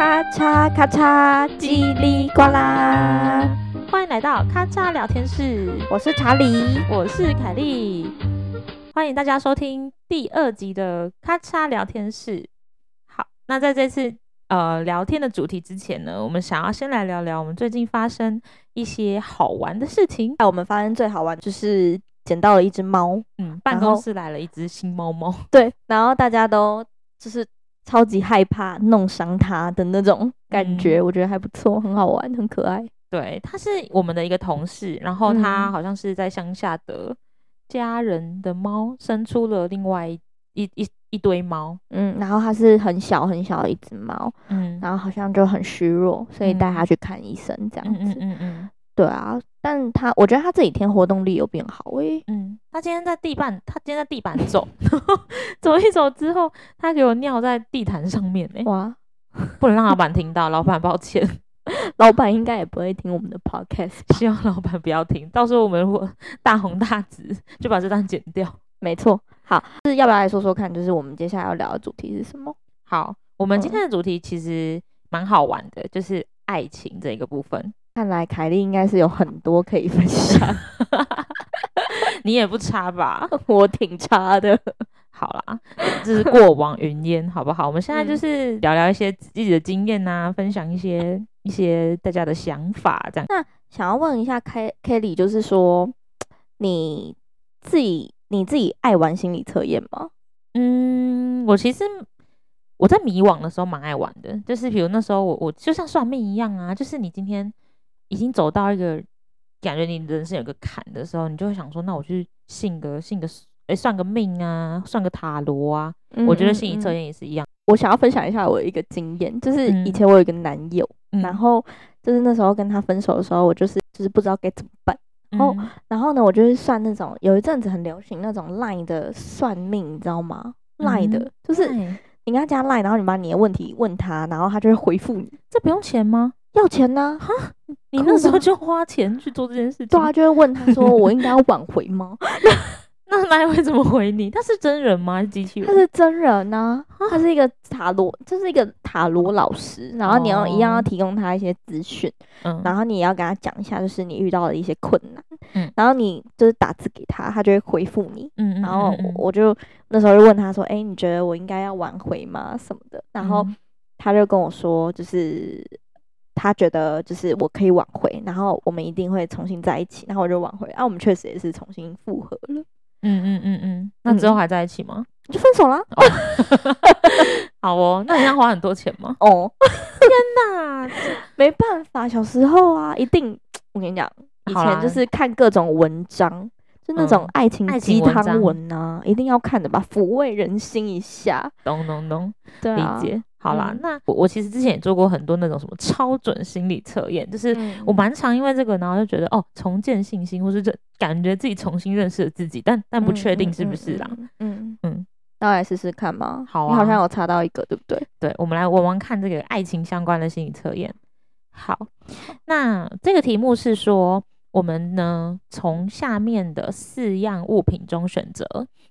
咔嚓咔嚓，叽里呱啦！欢迎来到咔嚓聊天室，我是查理，我是凯莉，欢迎大家收听第二集的咔嚓聊天室。好，那在这次呃聊天的主题之前呢，我们想要先来聊聊我们最近发生一些好玩的事情。哎，我们发生最好玩就是捡到了一只猫，嗯，办公室来了一只新猫猫，对，然后大家都就是。超级害怕弄伤它的那种感觉，嗯，我觉得还不错，很好玩，很可爱。对，他是我们的一个同事，然后他好像是在乡下的家人的猫生出了另外一一一堆猫，嗯，然后它是很小很小的一只猫，嗯，然后好像就很虚弱，所以带它去看医生，这样子，嗯嗯嗯，嗯。对啊，但他我觉得他这几天活动力有变好诶、欸。嗯，他今天在地板，他今天在地板 走，走一走之后，他给我尿在地毯上面诶、欸。哇，不能让老板听到，老板抱歉，老板应该也不会听我们的 podcast，希望老板不要听，到时候我们如果大红大紫，就把这段剪掉。没错，好，是要不要来说说看，就是我们接下来要聊的主题是什么？好，我们今天的主题其实蛮好玩的，就是爱情这个部分。看来凯莉应该是有很多可以分享，你也不差吧？我挺差的。好啦，这是过往云烟，好不好？我们现在就是聊聊一些自己的经验啊，分享一些一些大家的想法，这样。那想要问一下凯凯莉，就是说你自己你自己爱玩心理测验吗？嗯，我其实我在迷惘的时候蛮爱玩的，就是比如那时候我我就像算命一样啊，就是你今天。已经走到一个感觉你人生有个坎的时候，你就会想说，那我去信个信个，哎，算个命啊，算个塔罗啊。嗯嗯嗯，我觉得心理测验也是一样。我想要分享一下我一个经验，就是以前我有一个男友，嗯、然后就是那时候跟他分手的时候，我就是就是不知道该怎么办。然后、嗯、然后呢，我就是算那种有一阵子很流行那种 Line 的算命，你知道吗？Line 的、嗯、就是你跟他加 Line，然后你把你的问题问他，然后他就会回复你。这不用钱吗？要钱呢、啊？哈，你那时候就花钱去做这件事情。对啊，就会问他说：“ 我应该要挽回吗？” 那那他会怎么回你？他是真人吗？还是机器人？他是真人呢、啊，他是一个塔罗，就是一个塔罗老师。然后你要一样要提供他一些资讯，嗯，然后你也要跟他讲一下，就是你遇到的一些困难，嗯，然后你就是打字给他，他就会回复你，嗯，然后我就那时候就问他说：“哎、欸，你觉得我应该要挽回吗？什么的？”然后他就跟我说：“就是。”他觉得就是我可以挽回，然后我们一定会重新在一起，然后我就挽回，啊，我们确实也是重新复合了。嗯嗯嗯嗯，那之后还在一起吗？就分手了。哦、好哦，那你要花很多钱吗？哦，天哪，没办法，小时候啊，一定，我跟你讲，以前就是看各种文章，就那种爱情鸡汤文啊，一定要看的吧，抚慰人心一下。咚咚咚，对啊，理解。好啦，嗯、那我我其实之前也做过很多那种什么超准心理测验，就是我蛮常因为这个，然后就觉得哦，重建信心，或是就感觉自己重新认识了自己，但但不确定是不是啦。嗯嗯，嗯，那来试试看吗？好、啊，你好像有查到一个，对不对？对，我们来玩玩看这个爱情相关的心理测验。好，那这个题目是说，我们呢从下面的四样物品中选择。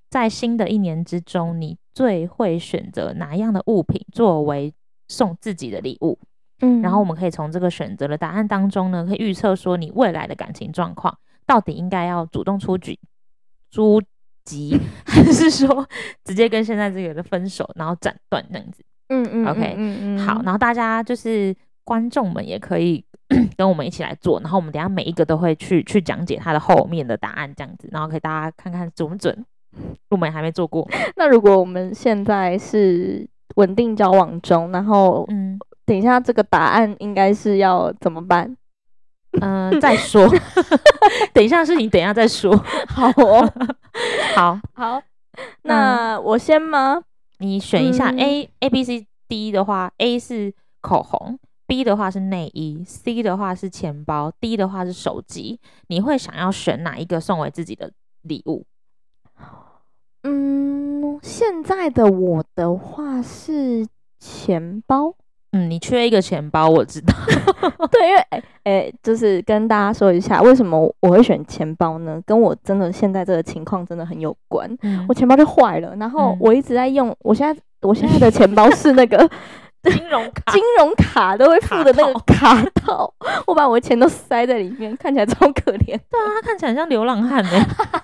在新的一年之中，你最会选择哪样的物品作为送自己的礼物？嗯，然后我们可以从这个选择的答案当中呢，可以预测说你未来的感情状况到底应该要主动出击、出击，还是说直接跟现在这个人分手，然后斩断这样子？嗯嗯，OK，嗯嗯，好，然后大家就是观众们也可以 跟我们一起来做，然后我们等下每一个都会去去讲解它的后面的答案这样子，然后可以大家看看准不准。我们还没做过。那如果我们现在是稳定交往中，然后嗯，等一下这个答案应该是要怎么办？嗯、呃，再说。等一下事情，等一下再说。好哦，好，好。那我先吗？你选一下 A、嗯、A、B、C、D 的话，A 是口红，B 的话是内衣，C 的话是钱包，D 的话是手机。你会想要选哪一个送为自己的礼物？嗯，现在的我的话是钱包。嗯，你缺一个钱包，我知道。对，因为哎哎，就是跟大家说一下，为什么我会选钱包呢？跟我真的现在这个情况真的很有关。嗯、我钱包就坏了，然后我一直在用。嗯、我现在我现在的钱包是那个 金融卡，金融卡都会附的那个卡套，我把我的钱都塞在里面，看起来超可怜。对啊，他看起来像流浪汉呢，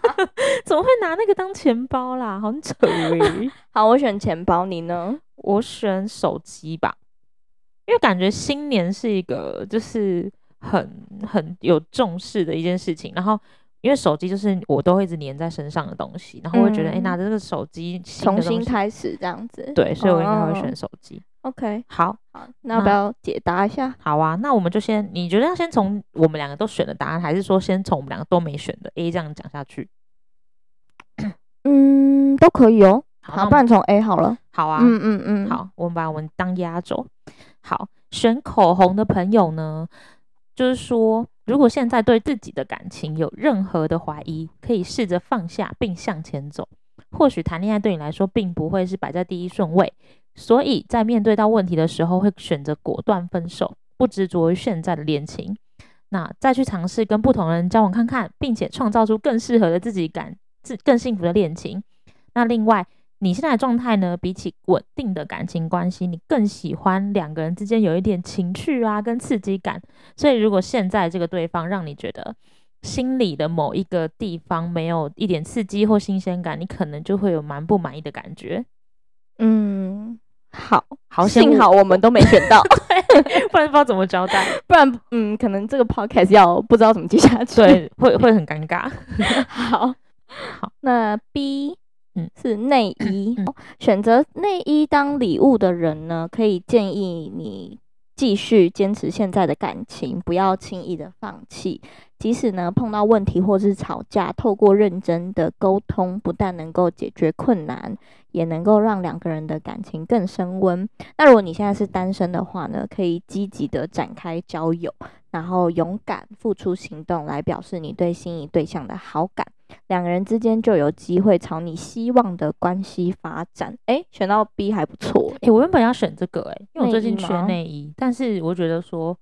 怎么会拿那个当钱包啦？好扯诶。好，我选钱包，你呢？我选手机吧，因为感觉新年是一个就是很很有重视的一件事情，然后。因为手机就是我都会一直黏在身上的东西，然后会觉得，哎、嗯，拿着这个手机重新开始这样子，对，所以我应该会选手机。哦、OK，好，好，那要不要解答一下？好啊，那我们就先，你觉得要先从我们两个都选的答案，还是说先从我们两个都没选的 A 这样讲下去？嗯，都可以哦。好，好，不然从 A 好了。好啊，嗯嗯嗯，好，我们把我们当压轴。好，选口红的朋友呢，就是说。如果现在对自己的感情有任何的怀疑，可以试着放下并向前走。或许谈恋爱对你来说并不会是摆在第一顺位，所以在面对到问题的时候会选择果断分手，不执着于现在的恋情。那再去尝试跟不同人交往看看，并且创造出更适合的自己感、自更幸福的恋情。那另外。你现在的状态呢？比起稳定的感情关系，你更喜欢两个人之间有一点情趣啊，跟刺激感。所以，如果现在这个对方让你觉得心里的某一个地方没有一点刺激或新鲜感，你可能就会有蛮不满意的感觉。嗯，好，好，幸好我们都没选到，不然不知道怎么交代。不然，嗯，可能这个 podcast 要不知道怎么接下去，对，会会很尴尬。好，好，那 B。嗯，是内衣。嗯、选择内衣当礼物的人呢，可以建议你继续坚持现在的感情，不要轻易的放弃。即使呢碰到问题或是吵架，透过认真的沟通，不但能够解决困难，也能够让两个人的感情更升温。那如果你现在是单身的话呢，可以积极的展开交友，然后勇敢付出行动来表示你对心仪对象的好感。两个人之间就有机会朝你希望的关系发展。哎，选到 B 还不错。哎，我原本要选这个，哎，因为我最近缺内衣，但是我觉得说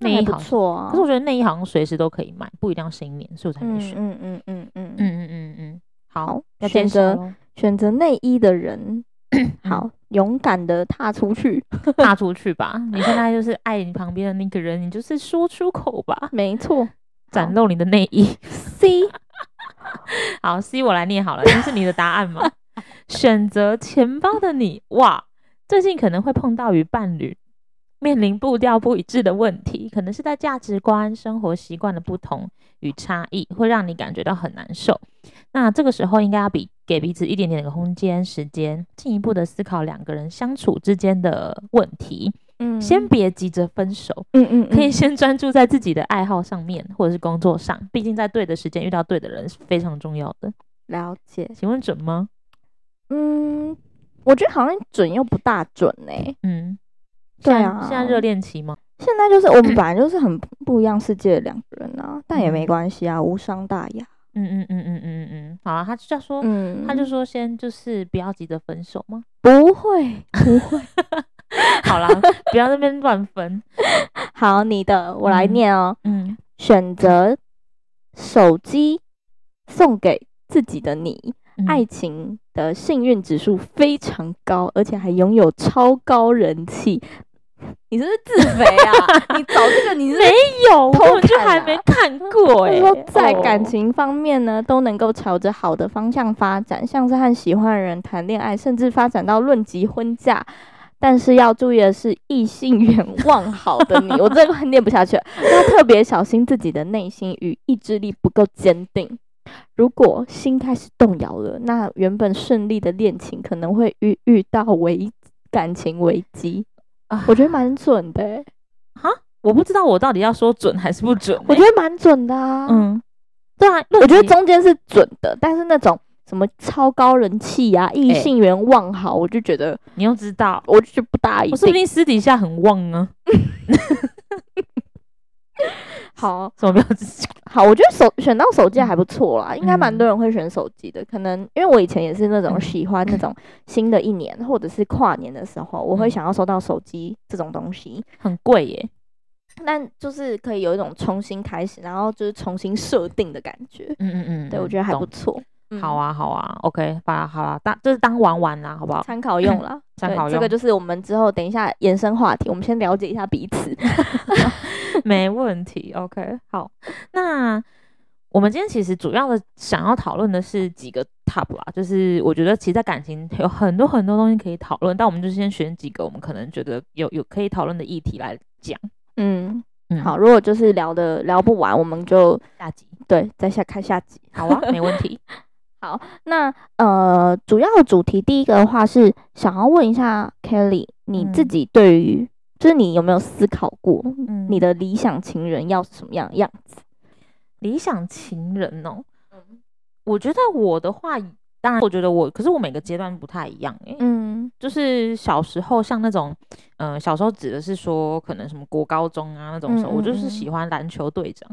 内衣不错啊。可是我觉得内衣好像随时都可以买，不一定要新年，所以我才没选。嗯嗯嗯嗯嗯嗯嗯嗯。好，选择选择内衣的人，好，勇敢的踏出去，踏出去吧。你现在就是爱你旁边的那个人，你就是说出口吧。没错，展露你的内衣。C。好，C 我来念好了，这是你的答案吗？选择钱包的你，哇，最近可能会碰到与伴侣面临步调不一致的问题，可能是在价值观、生活习惯的不同与差异，会让你感觉到很难受。那这个时候应该要比给彼此一点点的空间、时间，进一步的思考两个人相处之间的问题。嗯，先别急着分手，嗯嗯，嗯，可以先专注在自己的爱好上面，或者是工作上。毕竟在对的时间遇到对的人是非常重要的。了解，请问准吗？嗯，我觉得好像准又不大准呢、欸。嗯，对啊，现在热恋期吗？现在就是我们本来就是很不一样世界的两个人啊，但也没关系啊，无伤大雅。嗯嗯嗯嗯嗯嗯嗯，好了，他就说，嗯，他就说先就是不要急着分手吗？不会，不会。好啦，不要那边乱分。好，你的我来念哦。嗯，选择手机送给自己的你，嗯、爱情的幸运指数非常高，而且还拥有超高人气。你是不是自肥啊？你找这个你 没有，偷看、啊、就还没看过哎、欸。说在感情方面呢，都能够朝着好的方向发展，像是和喜欢的人谈恋爱，甚至发展到论及婚嫁。但是要注意的是，异性缘望好的你，我这个念不下去了，要特别小心自己的内心与意志力不够坚定。如果心开始动摇了，那原本顺利的恋情可能会遇遇到危感情危机。啊，我觉得蛮准的、欸。哈，我不知道我到底要说准还是不准、欸。我觉得蛮准的啊。嗯，对啊，我觉得中间是准的，但是那种。什么超高人气呀、啊，异性缘旺好，欸、我就觉得你又知道，我就不大一定。我说不定私底下很旺啊。好，什么标志？好，我觉得手选到手机还不错啦，嗯、应该蛮多人会选手机的。可能因为我以前也是那种喜欢那种新的一年、嗯、或者是跨年的时候，我会想要收到手机这种东西，很贵耶。但就是可以有一种重新开始，然后就是重新设定的感觉。嗯嗯嗯，对，我觉得还不错。好啊，好啊，OK，把，好啦，当就是当玩玩啦，好不好？参考用啦，参考用。这个就是我们之后等一下延伸话题，我们先了解一下彼此。没问题，OK，好。那我们今天其实主要的想要讨论的是几个 top 啦，就是我觉得其实在感情有很多很多东西可以讨论，但我们就先选几个我们可能觉得有有可以讨论的议题来讲。嗯嗯，好，如果就是聊的聊不完，我们就下集，对，再下看下集，好啊，没问题。好，那呃，主要的主题第一个的话是想要问一下 Kelly，你自己对于、嗯、就是你有没有思考过，你的理想情人要什么样的样子？理想情人哦，嗯，我觉得我的话，当然我觉得我，可是我每个阶段不太一样诶。嗯，就是小时候像那种，嗯、呃，小时候指的是说可能什么国高中啊那种时候，我就是喜欢篮球队长，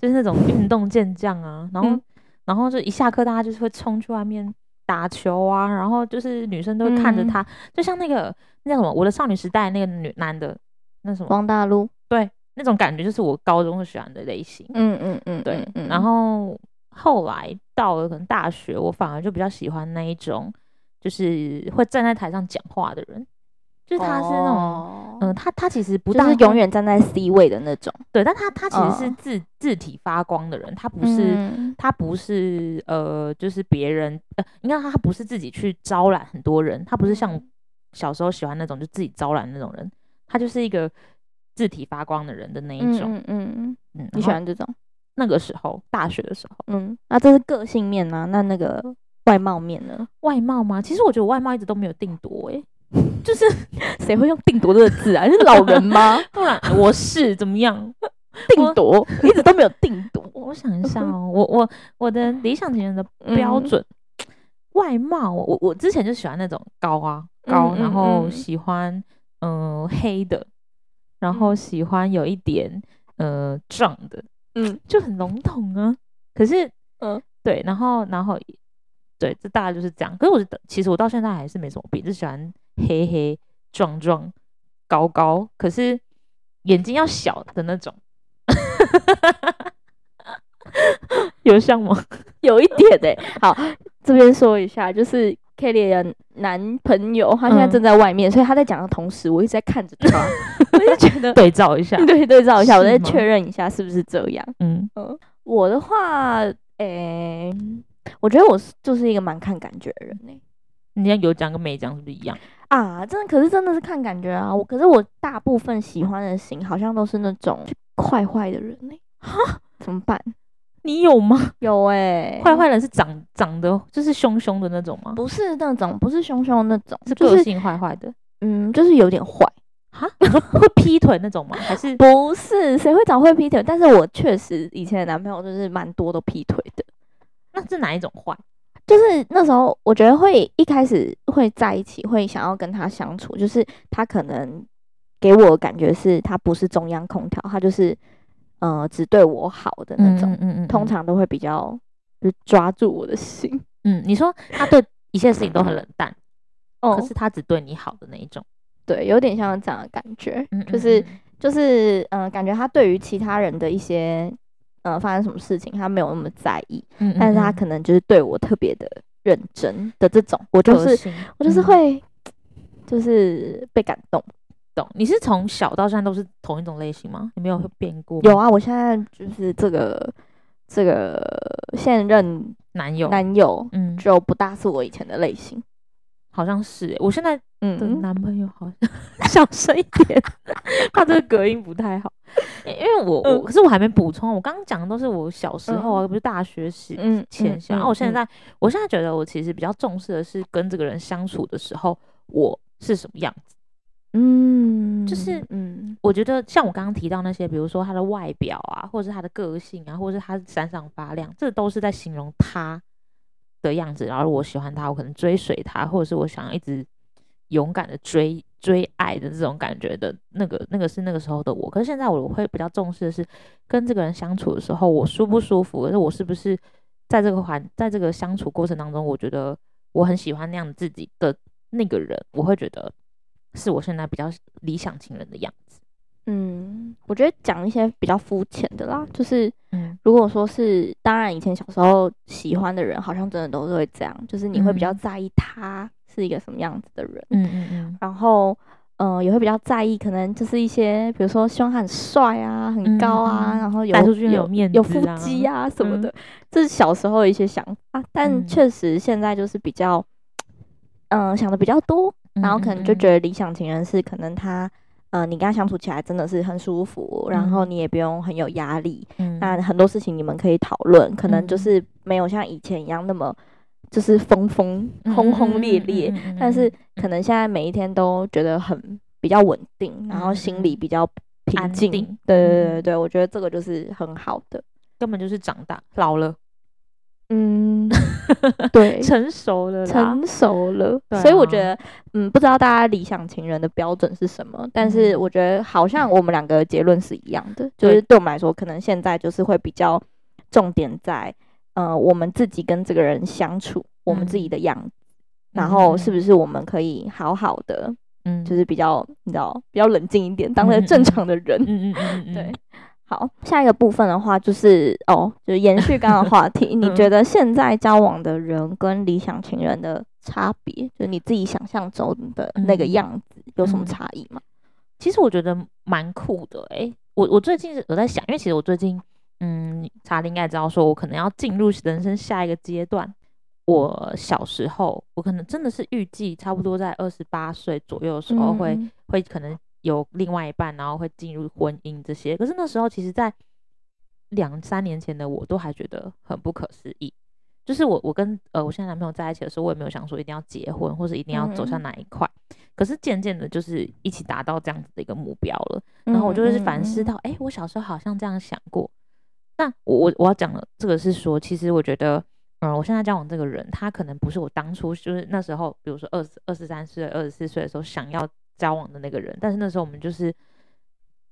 就是那种运动健将啊，然后。嗯然后就一下课，大家就是会冲去外面打球啊，然后就是女生都会看着他，嗯、就像那个那叫什么《我的少女时代》那个女男的，那什么王大陆，对，那种感觉就是我高中会喜欢的类型。嗯嗯嗯，对。嗯、然后后来到了可能大学，我反而就比较喜欢那一种，就是会站在台上讲话的人。就是他是那种，嗯、呃，他他其实不大是永远站在 C 位的那种，对，但他他其实是自、哦、自体发光的人，他不是、嗯、他不是呃，就是别人呃，应该他他不是自己去招揽很多人，他不是像小时候喜欢那种就自己招揽那种人，他就是一个自体发光的人的那一种，嗯嗯嗯，你喜欢这种？那个时候大学的时候，嗯，那这是个性面呢、啊？那那个外貌面呢？外貌吗？其实我觉得我外貌一直都没有定夺诶、欸。就是谁会用定夺这个字啊？是老人吗？不然我是怎么样？定夺一直都没有定夺。我想一下哦，我我我的理想情人的标准，嗯、外貌，我我之前就喜欢那种高啊高，嗯、然后喜欢嗯、呃、黑的，然后喜欢有一点呃壮的，嗯，就很笼统啊。可是嗯对，然后然后对，这大概就是这样。可是我其实我到现在还是没什么病，就喜欢。黑黑壮壮高高，可是眼睛要小的那种，有像吗？有一点诶、欸。好，这边说一下，就是 Kelly 的男朋友，他现在正在外面，嗯、所以他在讲的同时，我一直在看着 他，我就觉得对照一下，对对照一下，我再确认一下是不是这样。嗯嗯，我的话，诶、欸，我觉得我是就是一个蛮看感觉的人呢、欸。你像有讲跟没讲是不是一样？啊，真的，可是真的是看感觉啊。我可是我大部分喜欢的型好像都是那种坏坏的人呢、欸。哈，怎么办？你有吗？有哎、欸，坏坏人是长长得就是凶凶的那种吗？不是那种，不是凶凶的那种，是个性坏坏的。嗯，就是有点坏。哈，你说会劈腿那种吗？还是 不是？谁会找会劈腿？但是我确实以前的男朋友就是蛮多都劈腿的。那是哪一种坏？就是那时候，我觉得会一开始会在一起，会想要跟他相处。就是他可能给我的感觉是他不是中央空调，他就是呃只对我好的那种。嗯嗯，嗯，嗯通常都会比较就抓住我的心。嗯，你说他对一切事情都很冷淡，哦，可是他只对你好的那一种。对，有点像这样的感觉。嗯，嗯，嗯，就是就是嗯、呃，感觉他对于其他人的一些。嗯、呃，发生什么事情他没有那么在意，嗯但是他可能就是对我特别的认真的这种，我就是我就是会、嗯、就是被感动。懂？你是从小到现在都是同一种类型吗？你没有变过？有啊，我现在就是这个这个现任男友男友，嗯，就不大是我以前的类型。好像是、欸，我现在的男朋友好像 小声一点，他这个隔音不太好。因为我我可是我还没补充，我刚刚讲的都是我小时候啊，不是大学时前想。然后我现在我现在觉得我其实比较重视的是跟这个人相处的时候，我是什么样子。嗯，就是嗯，我觉得像我刚刚提到那些，比如说他的外表啊，或者是他的个性啊，或者是他闪闪发亮，这都是在形容他的样子，然后我喜欢他，我可能追随他，或者是我想要一直勇敢的追追爱的这种感觉的那个，那个是那个时候的我。可是现在我会比较重视的是跟这个人相处的时候，我舒不舒服，而且我是不是在这个环，在这个相处过程当中，我觉得我很喜欢那样自己的那个人，我会觉得是我现在比较理想情人的样子。嗯，我觉得讲一些比较肤浅的啦，就是，嗯，如果说是，当然以前小时候喜欢的人，好像真的都是会这样，就是你会比较在意他是一个什么样子的人，嗯嗯嗯，然后，嗯、呃，也会比较在意，可能就是一些，比如说希望他很帅啊，很高啊，嗯、然后有有面有腹肌啊什么的，嗯、这是小时候的一些想法，但确实现在就是比较，嗯、呃，想的比较多，然后可能就觉得理想情人是可能他。呃，你跟他相处起来真的是很舒服，嗯、然后你也不用很有压力。嗯，那很多事情你们可以讨论，可能就是没有像以前一样那么就是风风轰轰烈烈，嗯嗯嗯嗯嗯、但是可能现在每一天都觉得很比较稳定，嗯、然后心里比较平静。对对对对对，我觉得这个就是很好的，根本就是长大老了。嗯，对，成熟了，成熟了，所以我觉得，嗯，不知道大家理想情人的标准是什么，但是我觉得好像我们两个结论是一样的，就是对我们来说，可能现在就是会比较重点在，呃，我们自己跟这个人相处，我们自己的样子，然后是不是我们可以好好的，嗯，就是比较，你知道，比较冷静一点，当个正常的人，嗯嗯嗯，对。好，下一个部分的话就是哦，就是延续刚刚的话题，你觉得现在交往的人跟理想情人的差别，就是你自己想象中的那个样子有什么差异吗？其实我觉得蛮酷的哎、欸，我我最近有在想，因为其实我最近嗯，查理应该知道，说我可能要进入人生下一个阶段。我小时候，我可能真的是预计差不多在二十八岁左右的时候会、嗯、会可能。有另外一半，然后会进入婚姻这些，可是那时候其实，在两三年前的我都还觉得很不可思议。就是我，我跟呃我现在男朋友在一起的时候，我也没有想说一定要结婚，或者一定要走向哪一块。嗯、可是渐渐的，就是一起达到这样子的一个目标了。然后我就会反思到，哎、嗯嗯嗯欸，我小时候好像这样想过。那我我我要讲的这个是说，其实我觉得，嗯、呃，我现在交往这个人，他可能不是我当初就是那时候，比如说二十二十三岁、二十四岁的时候想要。交往的那个人，但是那时候我们就是，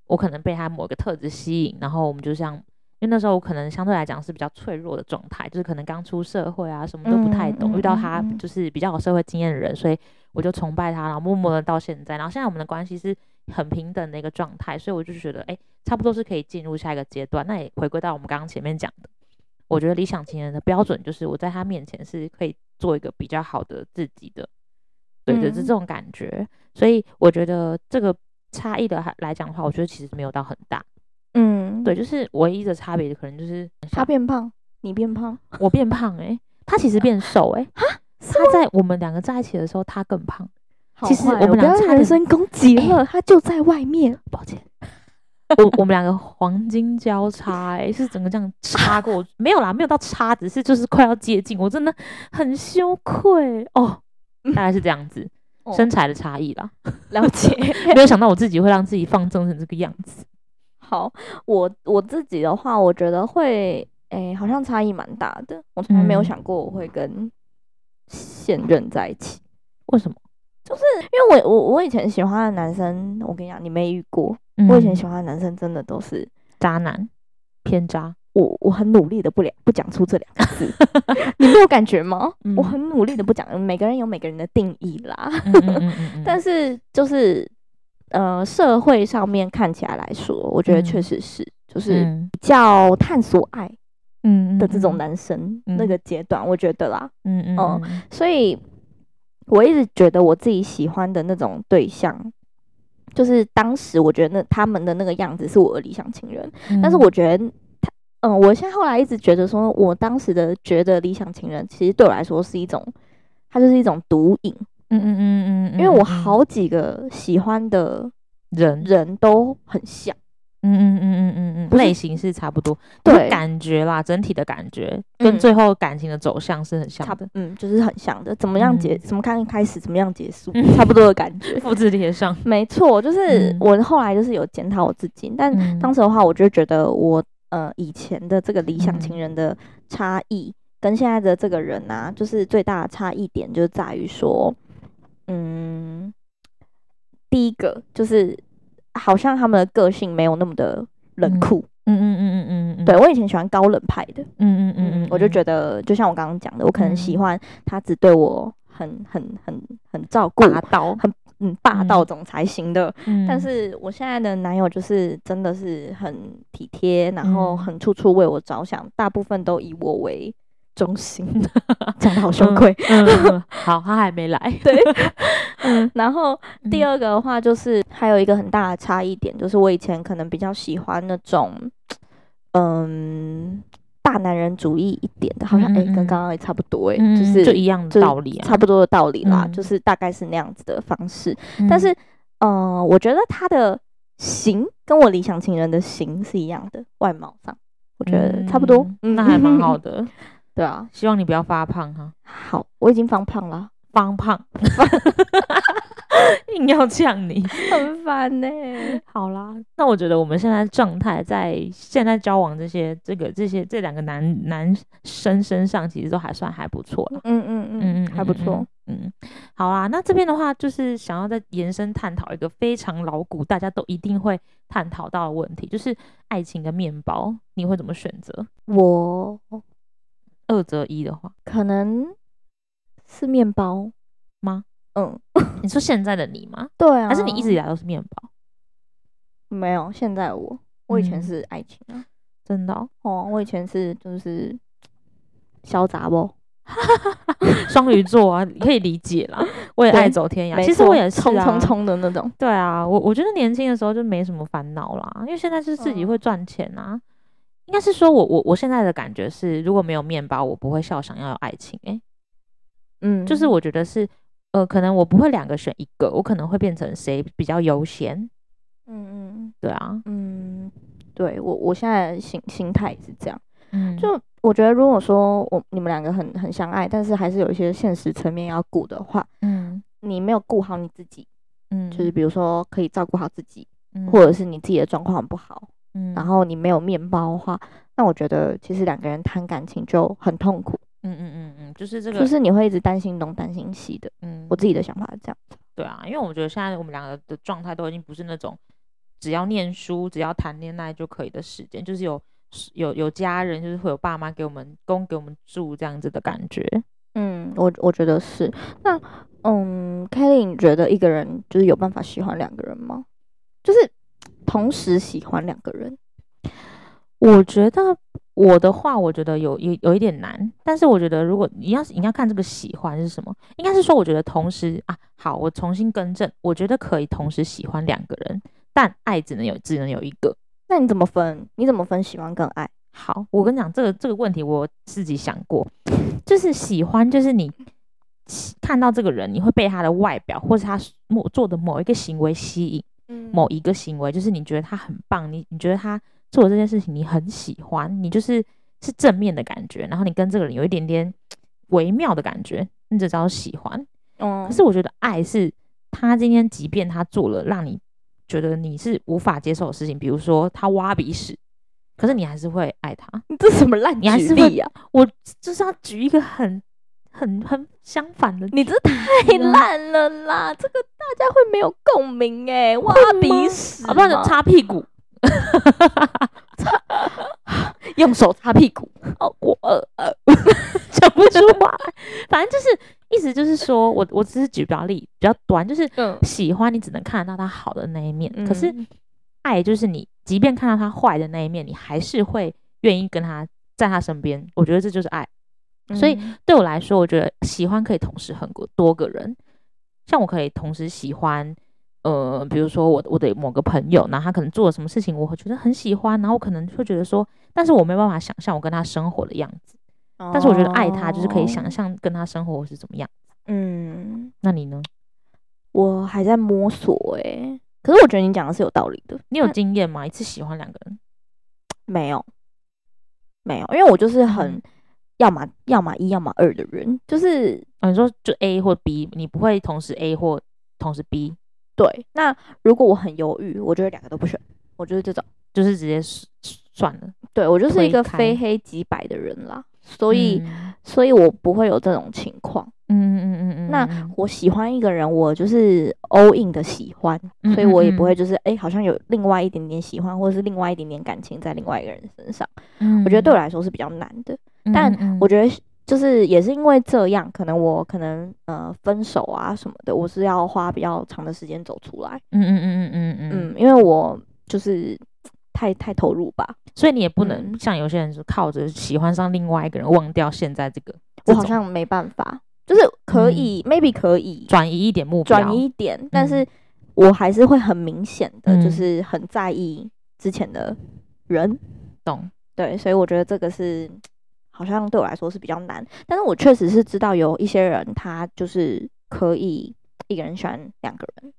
我可能被他某个特质吸引，然后我们就像，因为那时候我可能相对来讲是比较脆弱的状态，就是可能刚出社会啊，什么都不太懂，遇到他就是比较有社会经验的人，所以我就崇拜他，然后默默的到现在，然后现在我们的关系是很平等的一个状态，所以我就觉得，哎，差不多是可以进入下一个阶段。那也回归到我们刚刚前面讲的，我觉得理想情人的标准就是我在他面前是可以做一个比较好的自己的。对对，是这种感觉，嗯、所以我觉得这个差异的来讲的话，我觉得其实没有到很大。嗯，对，就是唯一的差别可能就是他变胖，你变胖，我变胖、欸，哎，他其实变瘦、欸，哎，他在我们两个在一起的时候，他更胖。其实我们两个人身攻击了，他就在外面。抱歉，我我们两个黄金交叉、欸，哎，是整个这样插过，没有啦，没有到插，只是就是快要接近，我真的很羞愧哦。大概是这样子，嗯、身材的差异啦，了解。没有想到我自己会让自己放纵成这个样子。好，我我自己的话，我觉得会，诶、欸，好像差异蛮大的。我从来没有想过我会跟现任在一起。为什么？就是因为我我我以前喜欢的男生，我跟你讲，你没遇过。嗯、我以前喜欢的男生真的都是渣男，偏渣。我我很努力的不了不讲出这两个字，你没有感觉吗？嗯、我很努力的不讲，每个人有每个人的定义啦。但是就是呃，社会上面看起来来说，我觉得确实是，嗯、就是比较探索爱嗯的这种男生、嗯、那个阶段，我觉得啦，嗯嗯，所以我一直觉得我自己喜欢的那种对象，就是当时我觉得那他们的那个样子是我的理想情人，嗯、但是我觉得。嗯，我现在后来一直觉得说，我当时的觉得理想情人，其实对我来说是一种，它就是一种毒瘾。嗯嗯嗯嗯，因为我好几个喜欢的人人都很像。嗯嗯嗯嗯嗯嗯，类型是差不多，对，感觉啦，整体的感觉跟最后感情的走向是很像的。嗯，就是很像的，怎么样结，怎么看开始，怎么样结束，差不多的感觉，复制贴上。没错，就是我后来就是有检讨我自己，但当时的话，我就觉得我。呃，以前的这个理想情人的差异，嗯、跟现在的这个人啊，就是最大的差异点就在于说，嗯，第一个就是好像他们的个性没有那么的冷酷，嗯嗯嗯嗯嗯，嗯嗯。对，我以前喜欢高冷派的，嗯嗯嗯嗯，我就觉得就像我刚刚讲的，我可能喜欢他只对我很很很很照顾，很嗯霸道总裁型的，嗯、但是我现在的男友就是真的是很体贴，然后很处处为我着想，大部分都以我为中心，讲得好羞愧。嗯嗯、好，他还没来。对，嗯，然后第二个的话就是还有一个很大的差异点，就是我以前可能比较喜欢那种，嗯。大男人主义一点的，好像哎、跟刚刚也差不多哎、就是就一样的道理啊，差不多的道理啦，嗯、就是大概是那样子的方式。嗯、但是，嗯、呃，我觉得他的型跟我理想情人的型是一样的，外貌上我觉得差不多，嗯、那还蛮好的。对啊，希望你不要发胖哈。好，我已经发胖了，发胖。硬要呛你，很烦呢、欸。好啦，那我觉得我们现在状态在现在交往这些这个这些这两个男男生身上，其实都还算还不错了。嗯嗯嗯嗯，还不错。嗯，好啊。那这边的话，就是想要再延伸探讨一个非常老古，大家都一定会探讨到的问题，就是爱情跟面包，你会怎么选择？我二择一的话，可能是面包吗？嗯，你说现在的你吗？对啊，还是你一直以来都是面包？没有，现在我，我以前是爱情啊，嗯、真的哦，哦，我以前是就是潇洒不，双鱼座啊，可以理解啦。我也爱走天涯，其实我也是冲冲冲的那种。对啊，我我觉得年轻的时候就没什么烦恼啦，因为现在是自己会赚钱啊。嗯、应该是说我我我现在的感觉是，如果没有面包，我不会笑想要有爱情、欸。哎，嗯，就是我觉得是。呃，可能我不会两个选一个，我可能会变成谁比较优先。嗯嗯，对啊，嗯，对我我现在心心态是这样。嗯，就我觉得，如果说我你们两个很很相爱，但是还是有一些现实层面要顾的话，嗯，你没有顾好你自己，嗯，就是比如说可以照顾好自己，嗯，或者是你自己的状况不好，嗯，然后你没有面包的话，那我觉得其实两个人谈感情就很痛苦。嗯嗯嗯嗯，就是这个，就是你会一直担心东担心西的。嗯，我自己的想法是这样子。对啊，因为我觉得现在我们两个的状态都已经不是那种只要念书、只要谈恋爱就可以的时间，就是有有有家人，就是会有爸妈给我们供给我们住这样子的感觉。嗯，我我觉得是。那嗯，Kelly，你觉得一个人就是有办法喜欢两个人吗？就是同时喜欢两个人？我觉得。我的话，我觉得有有有一点难，但是我觉得如果你要是你要看这个喜欢是什么，应该是说我觉得同时啊，好，我重新更正，我觉得可以同时喜欢两个人，但爱只能有只能有一个。那你怎么分？你怎么分喜欢跟爱？好，我跟你讲这个这个问题，我自己想过，就是喜欢就是你看到这个人，你会被他的外表或者他某做的某一个行为吸引，嗯，某一个行为就是你觉得他很棒，你你觉得他。做这件事情你很喜欢，你就是是正面的感觉，然后你跟这个人有一点点微妙的感觉，你只知道喜欢。嗯，可是我觉得爱是他今天即便他做了让你觉得你是无法接受的事情，比如说他挖鼻屎，可是你还是会爱他。你这什么烂举例呀？我就是要举一个很很很相反的，你这太烂了啦！这个大家会没有共鸣哎，挖鼻屎，啊，不然就擦屁股。擦，用手擦屁股。哦，我呃呃，讲不出话。反正就是意思就是说，我我只是举个例，比较短，就是喜欢你只能看得到他好的那一面，嗯、可是爱就是你即便看到他坏的那一面，你还是会愿意跟他在他身边。我觉得这就是爱。嗯、所以对我来说，我觉得喜欢可以同时很多多个人，像我可以同时喜欢。呃，比如说我我的某个朋友，然后他可能做了什么事情，我会觉得很喜欢，然后我可能会觉得说，但是我没办法想象我跟他生活的样子，哦、但是我觉得爱他就是可以想象跟他生活是怎么样子。嗯，那你呢？我还在摸索诶、欸，可是我觉得你讲的是有道理的。你有经验吗？一次喜欢两个人？没有，没有，因为我就是很要么要么一，要么二的人，就是、哦、你说就 A 或 B，你不会同时 A 或同时 B。对，那如果我很犹豫，我觉得两个都不选，我就是这种，就是直接算了。对，我就是一个非黑即白的人啦，所以，嗯、所以我不会有这种情况。嗯嗯嗯嗯嗯。那我喜欢一个人，我就是 all in 的喜欢，所以我也不会就是哎、欸，好像有另外一点点喜欢，或者是另外一点点感情在另外一个人身上。嗯，我觉得对我来说是比较难的，但我觉得就是也是因为这样，可能我可能呃分手啊什么的，我是要花比较长的时间走出来。嗯嗯嗯嗯嗯嗯嗯，因为我就是太太投入吧，所以你也不能像有些人是靠着喜欢上另外一个人忘掉现在这个。我好像没办法，就是可以、嗯、maybe 可以转移一点目标，转移一点，但是我还是会很明显的就是很在意之前的人。懂。对，所以我觉得这个是好像对我来说是比较难，但是我确实是知道有一些人他就是可以一个人选两个人，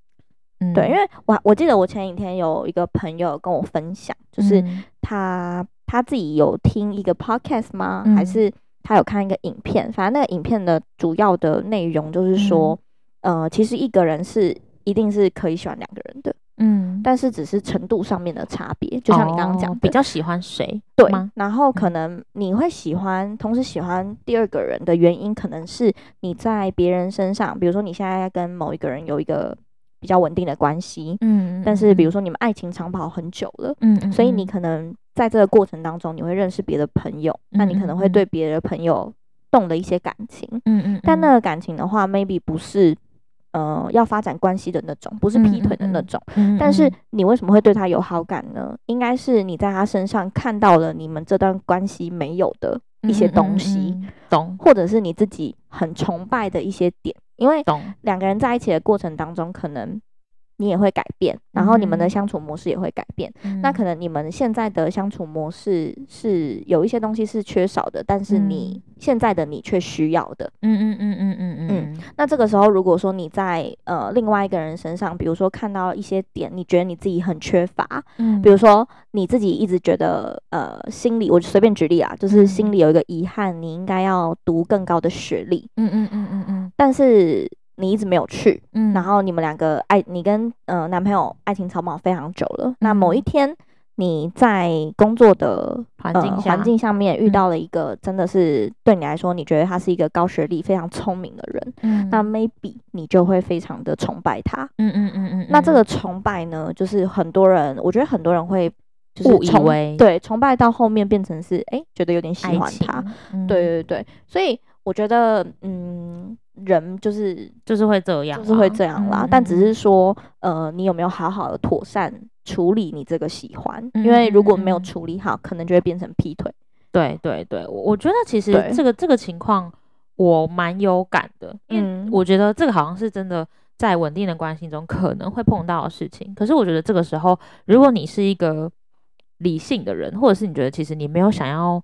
嗯，对，因为我我记得我前几天有一个朋友跟我分享，就是他他自己有听一个 podcast 吗？还是他有看一个影片？反正那个影片的主要的内容就是说，呃，其实一个人是一定是可以选两个人的。嗯，但是只是程度上面的差别，就像你刚刚讲，比较喜欢谁，对？然后可能你会喜欢，同时喜欢第二个人的原因，可能是你在别人身上，比如说你现在跟某一个人有一个比较稳定的关系，嗯，但是比如说你们爱情长跑很久了，嗯，所以你可能在这个过程当中，你会认识别的朋友，那你可能会对别的朋友动了一些感情，嗯嗯，但那个感情的话，maybe 不是。呃，要发展关系的那种，不是劈腿的那种。嗯嗯嗯、但是你为什么会对他有好感呢？应该是你在他身上看到了你们这段关系没有的一些东西，懂？或者是你自己很崇拜的一些点，因为两个人在一起的过程当中，可能。你也会改变，然后你们的相处模式也会改变。嗯、那可能你们现在的相处模式是有一些东西是缺少的，但是你现在的你却需要的。嗯嗯嗯嗯嗯嗯嗯。那这个时候，如果说你在呃另外一个人身上，比如说看到一些点，你觉得你自己很缺乏，嗯，比如说你自己一直觉得呃心里，我随便举例啊，就是心里有一个遗憾，你应该要读更高的学历。嗯嗯嗯嗯嗯。但是。你一直没有去，嗯，然后你们两个爱，你跟呃男朋友爱情长跑非常久了。嗯、那某一天你在工作的环境环境下面遇到了一个真的是对你来说，你觉得他是一个高学历、非常聪明的人，嗯，那 maybe 你就会非常的崇拜他，嗯嗯嗯嗯。那这个崇拜呢，就是很多人，我觉得很多人会就是误以为。对崇拜到后面变成是哎、欸、觉得有点喜欢他，嗯、对对对，所以我觉得嗯。人就是就是会这样，就是会这样啦。嗯、但只是说，呃，你有没有好好的妥善处理你这个喜欢？嗯、因为如果没有处理好，可能就会变成劈腿。对对对，我觉得其实这个这个情况我蛮有感的，因为我觉得这个好像是真的在稳定的关系中可能会碰到的事情。可是我觉得这个时候，如果你是一个理性的人，或者是你觉得其实你没有想要，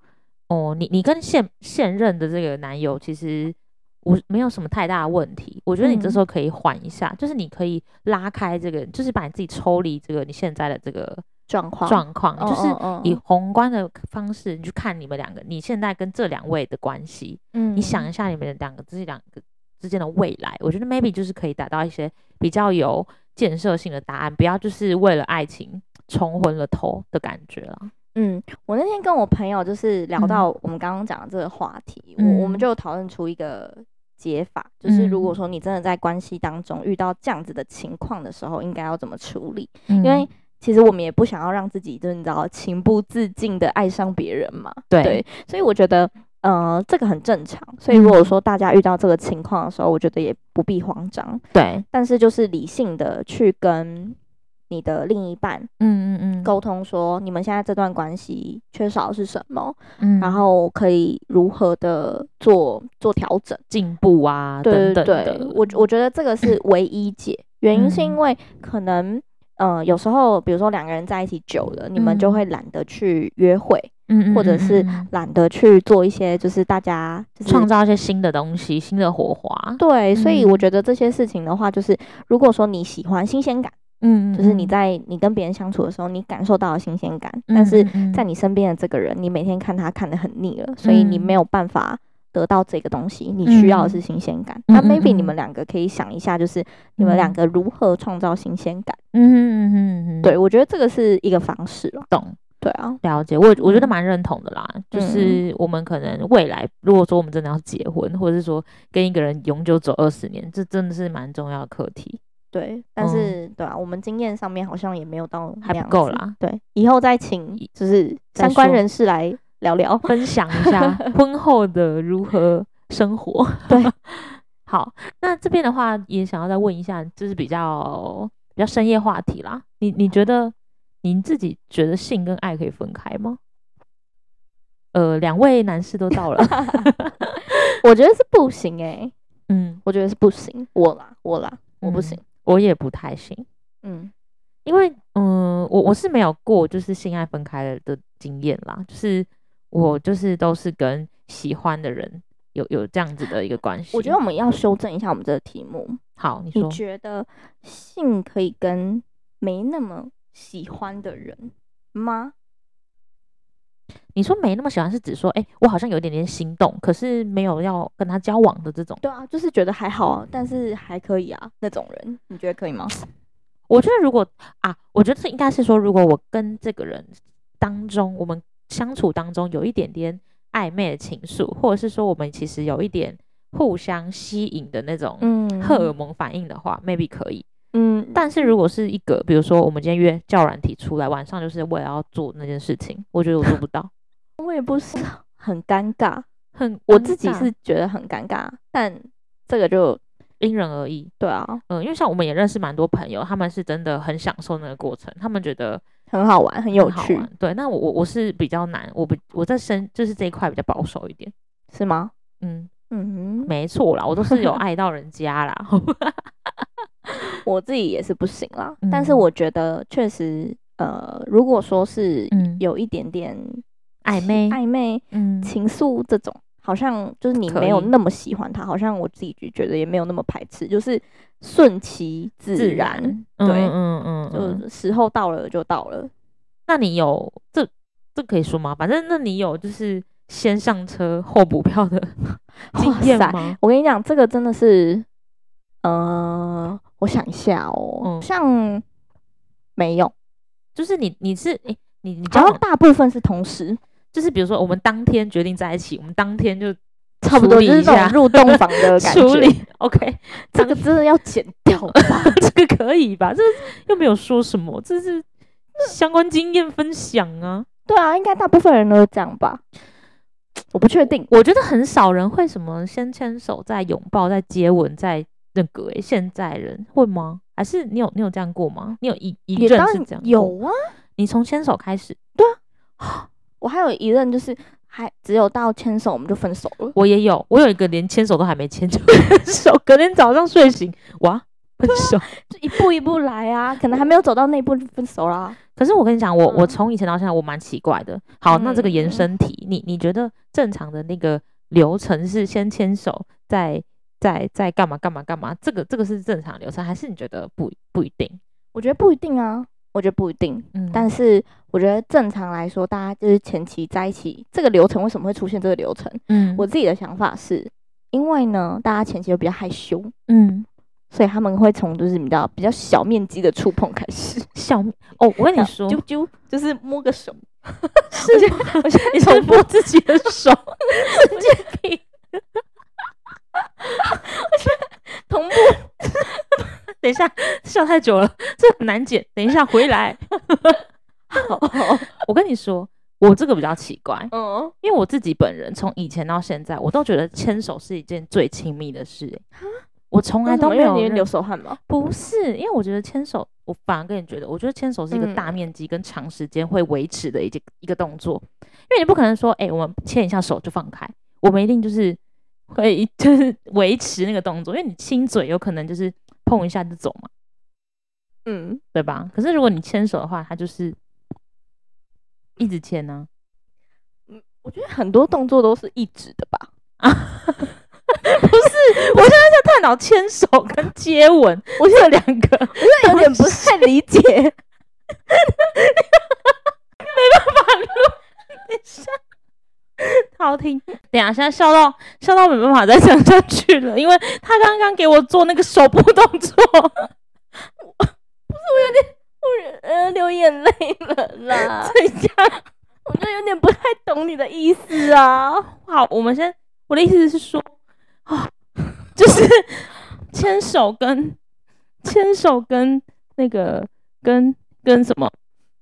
哦，你你跟现现任的这个男友其实。我没有什么太大的问题，我觉得你这时候可以缓一下，嗯、就是你可以拉开这个，就是把你自己抽离这个你现在的这个状况状况，就是以宏观的方式你去看你们两个，你现在跟这两位的关系，嗯，你想一下你们两个这两个之间的未来，我觉得 maybe 就是可以达到一些比较有建设性的答案，不要就是为了爱情冲昏了头的感觉了。嗯，我那天跟我朋友就是聊到我们刚刚讲的这个话题，嗯、我我们就讨论出一个。解法就是，如果说你真的在关系当中遇到这样子的情况的时候，应该要怎么处理？嗯、因为其实我们也不想要让自己，就是你知道，情不自禁的爱上别人嘛。对，对，所以我觉得，呃，这个很正常。所以如果说大家遇到这个情况的时候，我觉得也不必慌张。对，但是就是理性的去跟。你的另一半，嗯嗯嗯，沟通说你们现在这段关系缺少的是什么，嗯，然后可以如何的做做调整、进步啊，对对对，我我觉得这个是唯一解，原因是因为可能，呃，有时候比如说两个人在一起久了，你们就会懒得去约会，嗯，或者是懒得去做一些就是大家创造一些新的东西、新的火花，对，所以我觉得这些事情的话，就是如果说你喜欢新鲜感。嗯，就是你在你跟别人相处的时候，你感受到了新鲜感，嗯、但是在你身边的这个人，你每天看他看得很腻了，嗯、所以你没有办法得到这个东西。嗯、你需要的是新鲜感。嗯、那 maybe 你们两个可以想一下，就是你们两个如何创造新鲜感。嗯嗯嗯嗯，对，我觉得这个是一个方式了。懂？对啊，了解。我我觉得蛮认同的啦。嗯、就是我们可能未来，如果说我们真的要结婚，或者是说跟一个人永久走二十年，这真的是蛮重要的课题。对，但是、嗯、对啊，我们经验上面好像也没有到还不够啦。对，以后再请就是相关人士来聊聊，分享一下 婚后的如何生活。对，好，那这边的话也想要再问一下，就是比较比较深夜话题啦。你你觉得您自己觉得性跟爱可以分开吗？呃，两位男士都到了，我觉得是不行哎、欸。嗯，我觉得是不行，我啦，我啦，我不行，嗯、我也不太行。嗯，因为嗯，我我是没有过就是性爱分开了的经验啦，就是我就是都是跟喜欢的人有有这样子的一个关系。我觉得我们要修正一下我们这个题目。好，你说，你觉得性可以跟没那么喜欢的人吗？你说没那么喜欢，是指说，哎、欸，我好像有一点点心动，可是没有要跟他交往的这种。对啊，就是觉得还好啊，但是还可以啊，那种人，你觉得可以吗？我觉得如果啊，我觉得这应该是说，如果我跟这个人当中，我们相处当中有一点点暧昧的情愫，或者是说我们其实有一点互相吸引的那种荷尔蒙反应的话、嗯、，maybe 可以。嗯，但是如果是一个，比如说我们今天约教软体出来，晚上就是为了要做那件事情，我觉得我做不到，我也不是很尴尬，很尬，我自己是觉得很尴尬，但这个就因人而异。对啊，嗯，因为像我们也认识蛮多朋友，他们是真的很享受那个过程，他们觉得很好玩，很有趣。对，那我我我是比较难，我不我在身就是这一块比较保守一点，是吗？嗯。嗯，没错啦，我都是有爱到人家啦。我自己也是不行啦，嗯、但是我觉得确实，呃，如果说是有一点点暧昧、暧昧、情愫这种，好像就是你没有那么喜欢他，好像我自己就觉得也没有那么排斥，就是顺其自然，对，嗯嗯，嗯，嗯，就时候到了就到了。那你有这这可以说吗？反正那你有就是先上车后补票的 经验吗？我跟你讲，这个真的是，呃。我想一下哦，嗯、像没有，就是你你是你你然后大部分是同时，就是比如说我们当天决定在一起，我们当天就差不多就是那种入洞房的 感觉。处理 OK，这个真的要剪掉吧？这个可以吧？这又没有说什么，这是相关经验分享啊。对啊，应该大部分人都是这样吧？我不确定，我觉得很少人会什么先牵手再拥抱再接吻再。那个诶，现在人会吗？还是你有你有这样过吗？你有一一任是这样？有啊，你从牵手开始？对啊，我还有一任就是还只有到牵手我们就分手了。我也有，我有一个连牵手都还没牵就分 手，隔天早上睡醒哇分手，就一步一步来啊，可能还没有走到那一步就分手啦。可是我跟你讲，我、嗯、我从以前到现在我蛮奇怪的。好，那这个延伸题，嗯、你你觉得正常的那个流程是先牵手再？在在干嘛干嘛干嘛？这个这个是正常流程，还是你觉得不不一定？我觉得不一定啊，我觉得不一定。嗯，但是我觉得正常来说，大家就是前期在一起，这个流程为什么会出现这个流程？嗯，我自己的想法是，因为呢，大家前期都比较害羞，嗯，所以他们会从就是比较比较小面积的触碰开始。小哦，我跟你说，啾啾，就是摸个手，是，我现在你从摸自己的手，神经病。同步，等一下，笑太久了，这很难剪。等一下回来。好，我跟你说，我这个比较奇怪，嗯，因为我自己本人从以前到现在，我都觉得牵手是一件最亲密的事。我从来都没有流手汗吗？不是，因为我觉得牵手，我反而跟你觉得，我觉得牵手是一个大面积跟长时间会维持的一件一个动作，因为你不可能说，哎，我们牵一下手就放开，我们一定就是。会就是维持那个动作，因为你亲嘴有可能就是碰一下就走嘛，嗯，对吧？可是如果你牵手的话，他就是一直牵呢、啊。嗯，我觉得很多动作都是一直的吧？啊，不是，我现在在探讨牵手跟接吻，我这两个，我现在有点不太理解，没办法录，等一下。好听，等下现在笑到笑到没办法再讲下去了，因为他刚刚给我做那个手部动作，不是我有点我呃流眼泪了啦。这样，我就有点不太懂你的意思啊。好，我们先，我的意思是说，啊，就是牵手跟牵手跟那个跟跟什么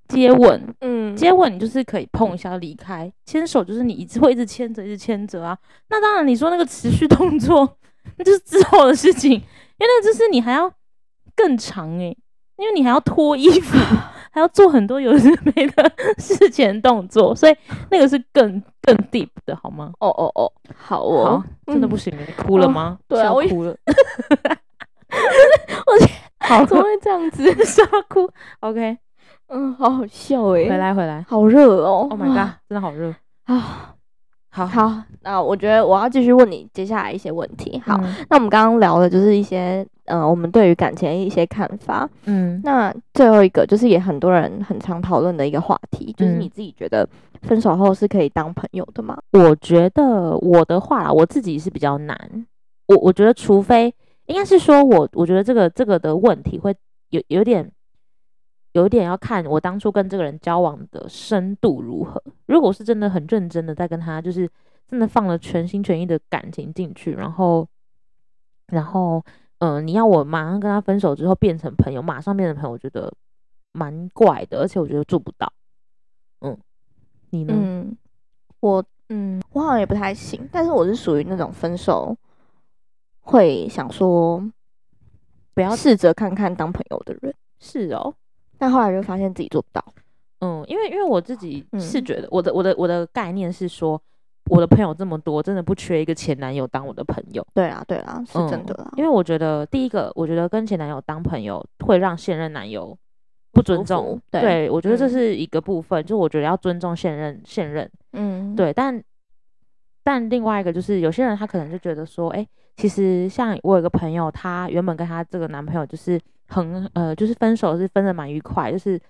接吻，嗯，接吻你就是可以碰一下离开，牵手就是你一直会一直牵着，一直牵着啊。那当然，你说那个持续动作，那就是之后的事情，因为那就是你还要更长诶、欸，因为你还要脱衣服，还要做很多有的没的事前动作，所以那个是更更 deep 的，好吗？哦哦哦，好哦，好真的不行了，嗯、你哭了吗？对啊，我哭了。我 好，怎么会这样子？笑哭？OK。嗯，好好笑诶、欸，回来回来，好热哦！Oh my god，真的好热啊！好好，那我觉得我要继续问你接下来一些问题。好，嗯、那我们刚刚聊的就是一些呃，我们对于感情的一些看法。嗯，那最后一个就是也很多人很常讨论的一个话题，就是你自己觉得分手后是可以当朋友的吗？我觉得我的话，我自己是比较难。我我觉得，除非应该是说我，我觉得这个这个的问题会有有点。有点要看我当初跟这个人交往的深度如何。如果是真的很认真的在跟他，就是真的放了全心全意的感情进去，然后，然后，嗯、呃，你要我马上跟他分手之后变成朋友，马上变成朋友，我觉得蛮怪的，而且我觉得做不到。嗯，你呢？嗯，我，嗯，我好像也不太行，但是我是属于那种分手会想说不要试着看看当朋友的人。是哦。但后来就发现自己做不到，嗯，因为因为我自己是觉得我的、嗯、我的我的概念是说，我的朋友这么多，真的不缺一个前男友当我的朋友。对啊，对啊，是真的啦、嗯。因为我觉得第一个，我觉得跟前男友当朋友会让现任男友不尊重。对，对，我觉得这是一个部分，嗯、就我觉得要尊重现任现任。嗯，对。但但另外一个就是有些人他可能就觉得说，哎、欸，其实像我有个朋友，她原本跟她这个男朋友就是。很呃，就是分手是分的蛮愉快，就是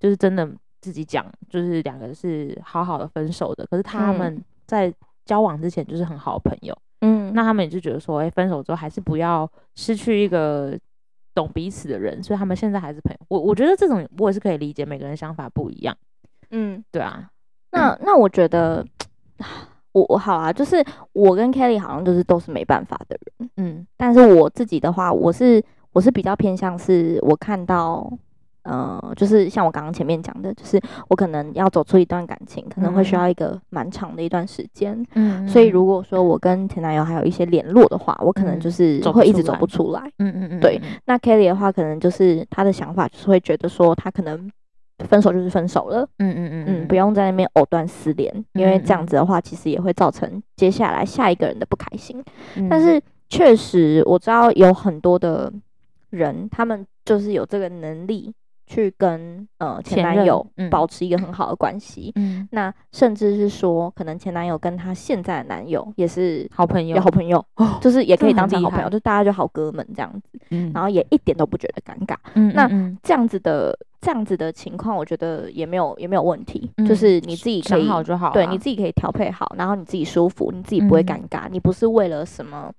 就是真的自己讲，就是两个人是好好的分手的。可是他们在交往之前就是很好的朋友，嗯，那他们也就觉得说，哎、欸，分手之后还是不要失去一个懂彼此的人，所以他们现在还是朋友。我我觉得这种我也是可以理解，每个人想法不一样，嗯，对啊。那那我觉得 我我好啊，就是我跟 Kelly 好像就是都是没办法的人，嗯，但是我自己的话，我是。我是比较偏向是，我看到，呃，就是像我刚刚前面讲的，就是我可能要走出一段感情，可能会需要一个蛮长的一段时间。嗯，所以如果说我跟前男友还有一些联络的话，我可能就是会一直走不出来。嗯嗯嗯。对，那 Kelly 的话，可能就是他的想法就是会觉得说，他可能分手就是分手了。嗯嗯嗯嗯，不用在那边藕断丝连，因为这样子的话，其实也会造成接下来下一个人的不开心。但是确实我知道有很多的。人他们就是有这个能力去跟呃前男友保持一个很好的关系，嗯，那甚至是说可能前男友跟他现在的男友也是好朋友，好朋友，哦，就是也可以当成好朋友，就大家就好哥们这样子，嗯，然后也一点都不觉得尴尬，嗯，那这样子的这样子的情况，我觉得也没有也没有问题，嗯，就是你自己可以好就好，对，你自己可以调配好，然后你自己舒服，你自己不会尴尬，嗯，你不是为了什么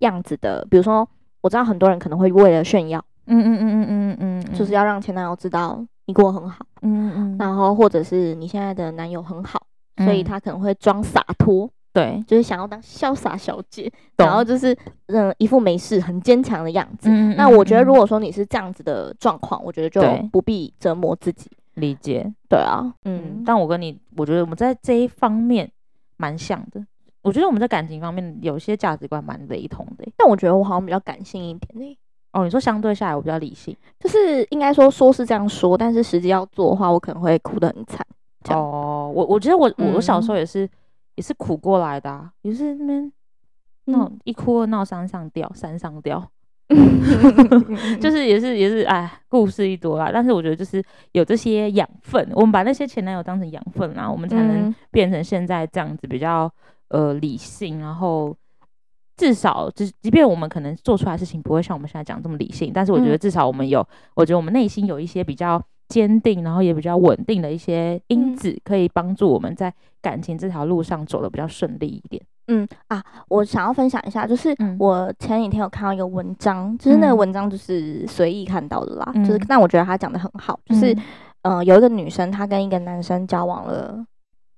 样子的，比如说。我知道很多人可能会为了炫耀，嗯嗯嗯嗯嗯嗯，就是要让前男友知道你过得很好，嗯嗯，然后或者是你现在的男友很好，所以他可能会装洒脱，对，就是想要当潇洒小姐，然后就是嗯一副没事很坚强的样子。那我觉得如果说你是这样子的状况，我觉得就不必折磨自己。理解，对啊，嗯，但我跟你，我觉得我们在这一方面蛮像的。我觉得我们在感情方面有些价值观蛮雷同的，但我觉得我好像比较感性一点呢。哦，你说相对下来我比较理性，就是应该说说是这样说，但是实际要做的话，我可能会哭得很惨。哦，我我觉得我我小时候也是、嗯、也是苦过来的、啊，也是那边闹一哭二闹三上吊，三上吊，就是也是也是哎，故事一多啦。但是我觉得就是有这些养分，我们把那些前男友当成养分啦，我们才能变成现在这样子比较。呃，理性，然后至少，即即便我们可能做出来的事情不会像我们现在讲这么理性，但是我觉得至少我们有，嗯、我觉得我们内心有一些比较坚定，然后也比较稳定的一些因子，可以帮助我们在感情这条路上走得比较顺利一点。嗯啊，我想要分享一下，就是我前几天有看到一个文章，嗯、就是那个文章就是随意看到的啦，嗯、就是但我觉得他讲的很好，就是嗯、呃，有一个女生她跟一个男生交往了。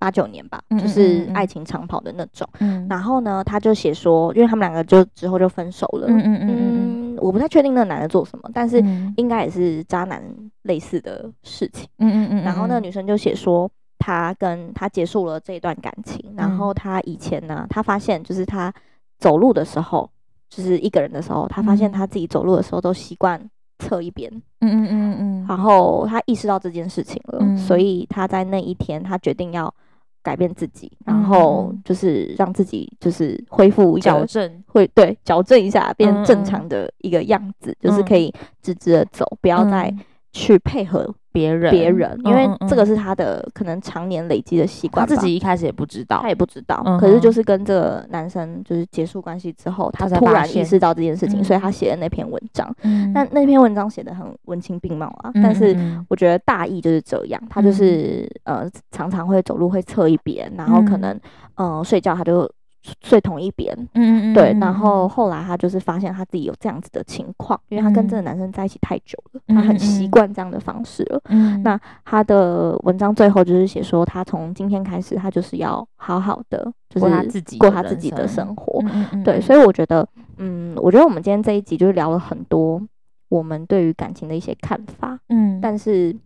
八九年吧，就是爱情长跑的那种。嗯，然后呢，他就写说，因为他们两个就之后就分手了。嗯嗯嗯，我不太确定那个男的做什么，但是应该也是渣男类似的事情。嗯嗯嗯。然后那个女生就写说，她跟他结束了这一段感情，然后她以前呢，她发现就是她走路的时候，就是一个人的时候，她发现她自己走路的时候都习惯侧一边。嗯嗯嗯嗯。然后她意识到这件事情了，所以她在那一天，她决定要。改变自己，然后就是让自己就是恢复矫正，会对矫正一下，变正常的一个样子，嗯、就是可以直直的走，嗯、不要再去配合。别人，别人，因为这个是他的可能常年累积的习惯。他自己一开始也不知道，他也不知道。可是就是跟这个男生就是结束关系之后，他突然意识到这件事情，所以他写的那篇文章。那那篇文章写的很文情并茂啊，但是我觉得大意就是这样，他就是呃常常会走路会侧一边，然后可能嗯睡觉他就。睡同一边，嗯嗯嗯对，然后后来他就是发现他自己有这样子的情况，因为他跟这个男生在一起太久了，他很习惯这样的方式了。嗯，那他的文章最后就是写说，他从今天开始，他就是要好好的，就是过他自己过他自己的生活。对，所以我觉得，嗯，我觉得我们今天这一集就是聊了很多我们对于感情的一些看法。嗯，但是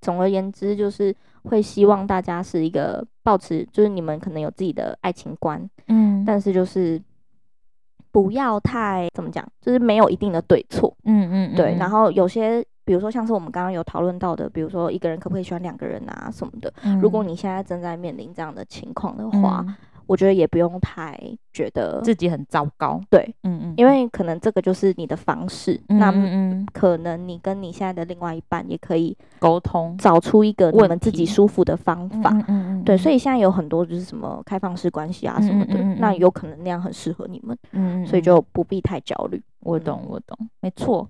总而言之，就是。会希望大家是一个保持，就是你们可能有自己的爱情观，嗯，但是就是不要太怎么讲，就是没有一定的对错，嗯嗯，对。然后有些，比如说像是我们刚刚有讨论到的，比如说一个人可不可以喜欢两个人啊什么的，如果你现在正在面临这样的情况的话。我觉得也不用太觉得自己很糟糕，对，嗯嗯，因为可能这个就是你的方式，那嗯，可能你跟你现在的另外一半也可以沟通，找出一个你们自己舒服的方法，嗯嗯，对，所以现在有很多就是什么开放式关系啊什么的，那有可能那样很适合你们，嗯，所以就不必太焦虑。我懂，我懂，没错。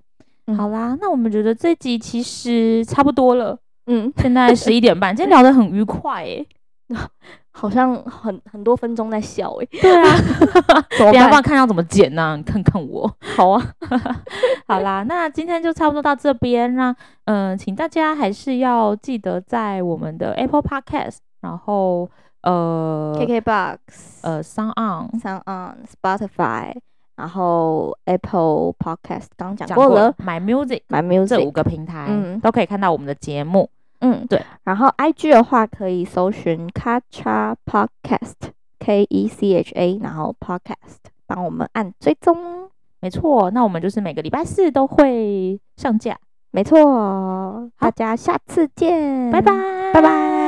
好。啦，那我们觉得这集其实差不多了，嗯，现在十一点半，今天聊得很愉快诶。好像很很多分钟在笑哎、欸，对啊，等下帮看要怎么剪呢、啊？你看看我，好啊，好啦，那今天就差不多到这边啦。嗯、呃，请大家还是要记得在我们的 Apple Podcast，然后呃，KKBox，呃，Sound On，Sound On，Spotify，然后 Apple Podcast 刚讲过了，My Music，My Music 这五个平台，嗯，都可以看到我们的节目。嗯，对。然后 I G 的话可以搜寻 Kacha Podcast K E C H A，然后 Podcast 帮我们按追踪。没错，那我们就是每个礼拜四都会上架。没错，大家下次见，拜拜，拜拜。